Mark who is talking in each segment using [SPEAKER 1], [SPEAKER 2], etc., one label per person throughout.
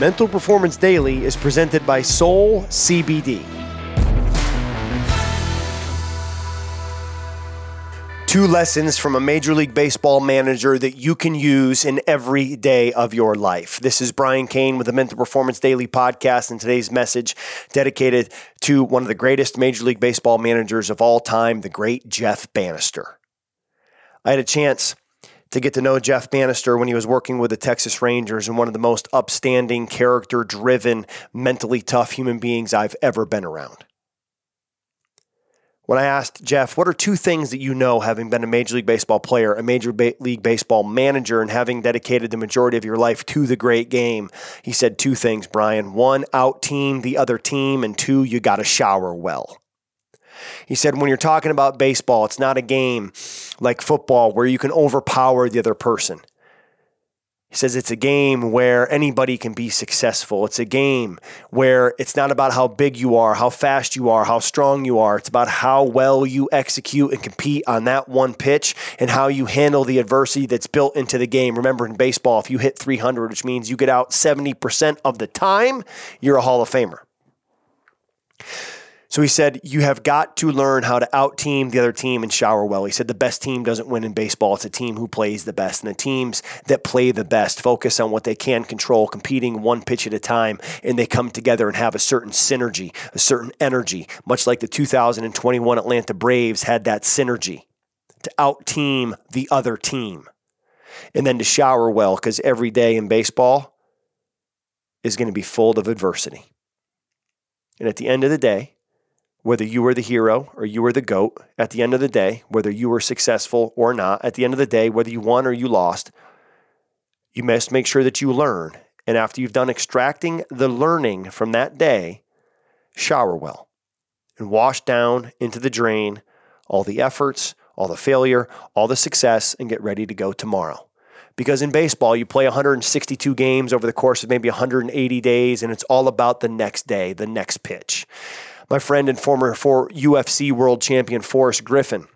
[SPEAKER 1] Mental Performance Daily is presented by Soul CBD. Two lessons from a Major League Baseball manager that you can use in every day of your life. This is Brian Cain with the Mental Performance Daily podcast, and today's message dedicated to one of the greatest Major League Baseball managers of all time, the great Jeff Banister. I had a chance to get to know Jeff Banister when he was working with the Texas Rangers and one of the most upstanding, character driven, mentally tough human beings I've ever been around. When I asked Jeff, what are two things that you know, having been a Major League Baseball player, a Major League Baseball manager, and having dedicated the majority of your life to the great game? He said two things, Brian. One, out team the other team, and two, you got to shower well. He said, when you're talking about baseball, it's not a game like football where you can overpower the other person. He says it's a game where anybody can be successful. It's a game where it's not about how big you are, how fast you are, how strong you are. It's about how well you execute and compete on that one pitch and how you handle the adversity that's built into the game. Remember, in baseball, if you hit 300, which means you get out 70% of the time, you're a Hall of Famer. So he said, You have got to learn how to out team the other team and shower well. He said, The best team doesn't win in baseball. It's a team who plays the best. And the teams that play the best focus on what they can control, competing one pitch at a time, and they come together and have a certain synergy, a certain energy, much like the 2021 Atlanta Braves had that synergy to out team the other team. And then to shower well, because every day in baseball is going to be full of adversity. And at the end of the day, whether you were the hero or you were the GOAT, at the end of the day, whether you were successful or not, at the end of the day, whether you won or you lost, you must make sure that you learn. And after you've done extracting the learning from that day, shower well and wash down into the drain all the efforts, all the failure, all the success, and get ready to go tomorrow. Because in baseball, you play 162 games over the course of maybe 180 days, and it's all about the next day, the next pitch my friend and former for UFC world champion Forrest Griffin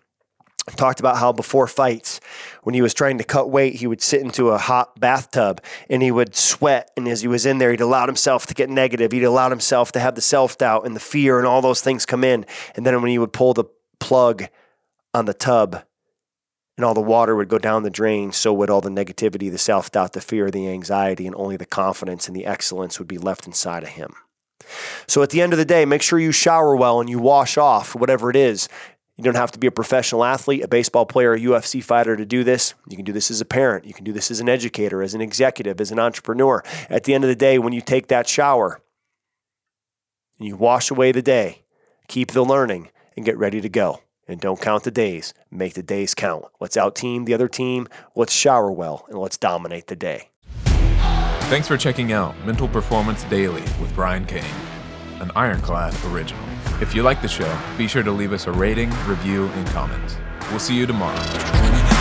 [SPEAKER 1] talked about how before fights, when he was trying to cut weight, he would sit into a hot bathtub and he would sweat. And as he was in there, he'd allowed himself to get negative. He'd allowed himself to have the self doubt and the fear and all those things come in. And then when he would pull the plug on the tub, and all the water would go down the drain, so would all the negativity, the self doubt, the fear, the anxiety, and only the confidence and the excellence would be left inside of him. So at the end of the day, make sure you shower well and you wash off whatever it is. You don't have to be a professional athlete, a baseball player, a UFC fighter to do this. You can do this as a parent. You can do this as an educator, as an executive, as an entrepreneur. At the end of the day, when you take that shower and you wash away the day, keep the learning and get ready to go. And don't count the days, make the days count. Let's out team the other team, let's shower well, and let's dominate the day.
[SPEAKER 2] Thanks for checking out Mental Performance Daily with Brian Cain, an Ironclad original. If you like the show, be sure to leave us a rating, review, and comment. We'll see you tomorrow.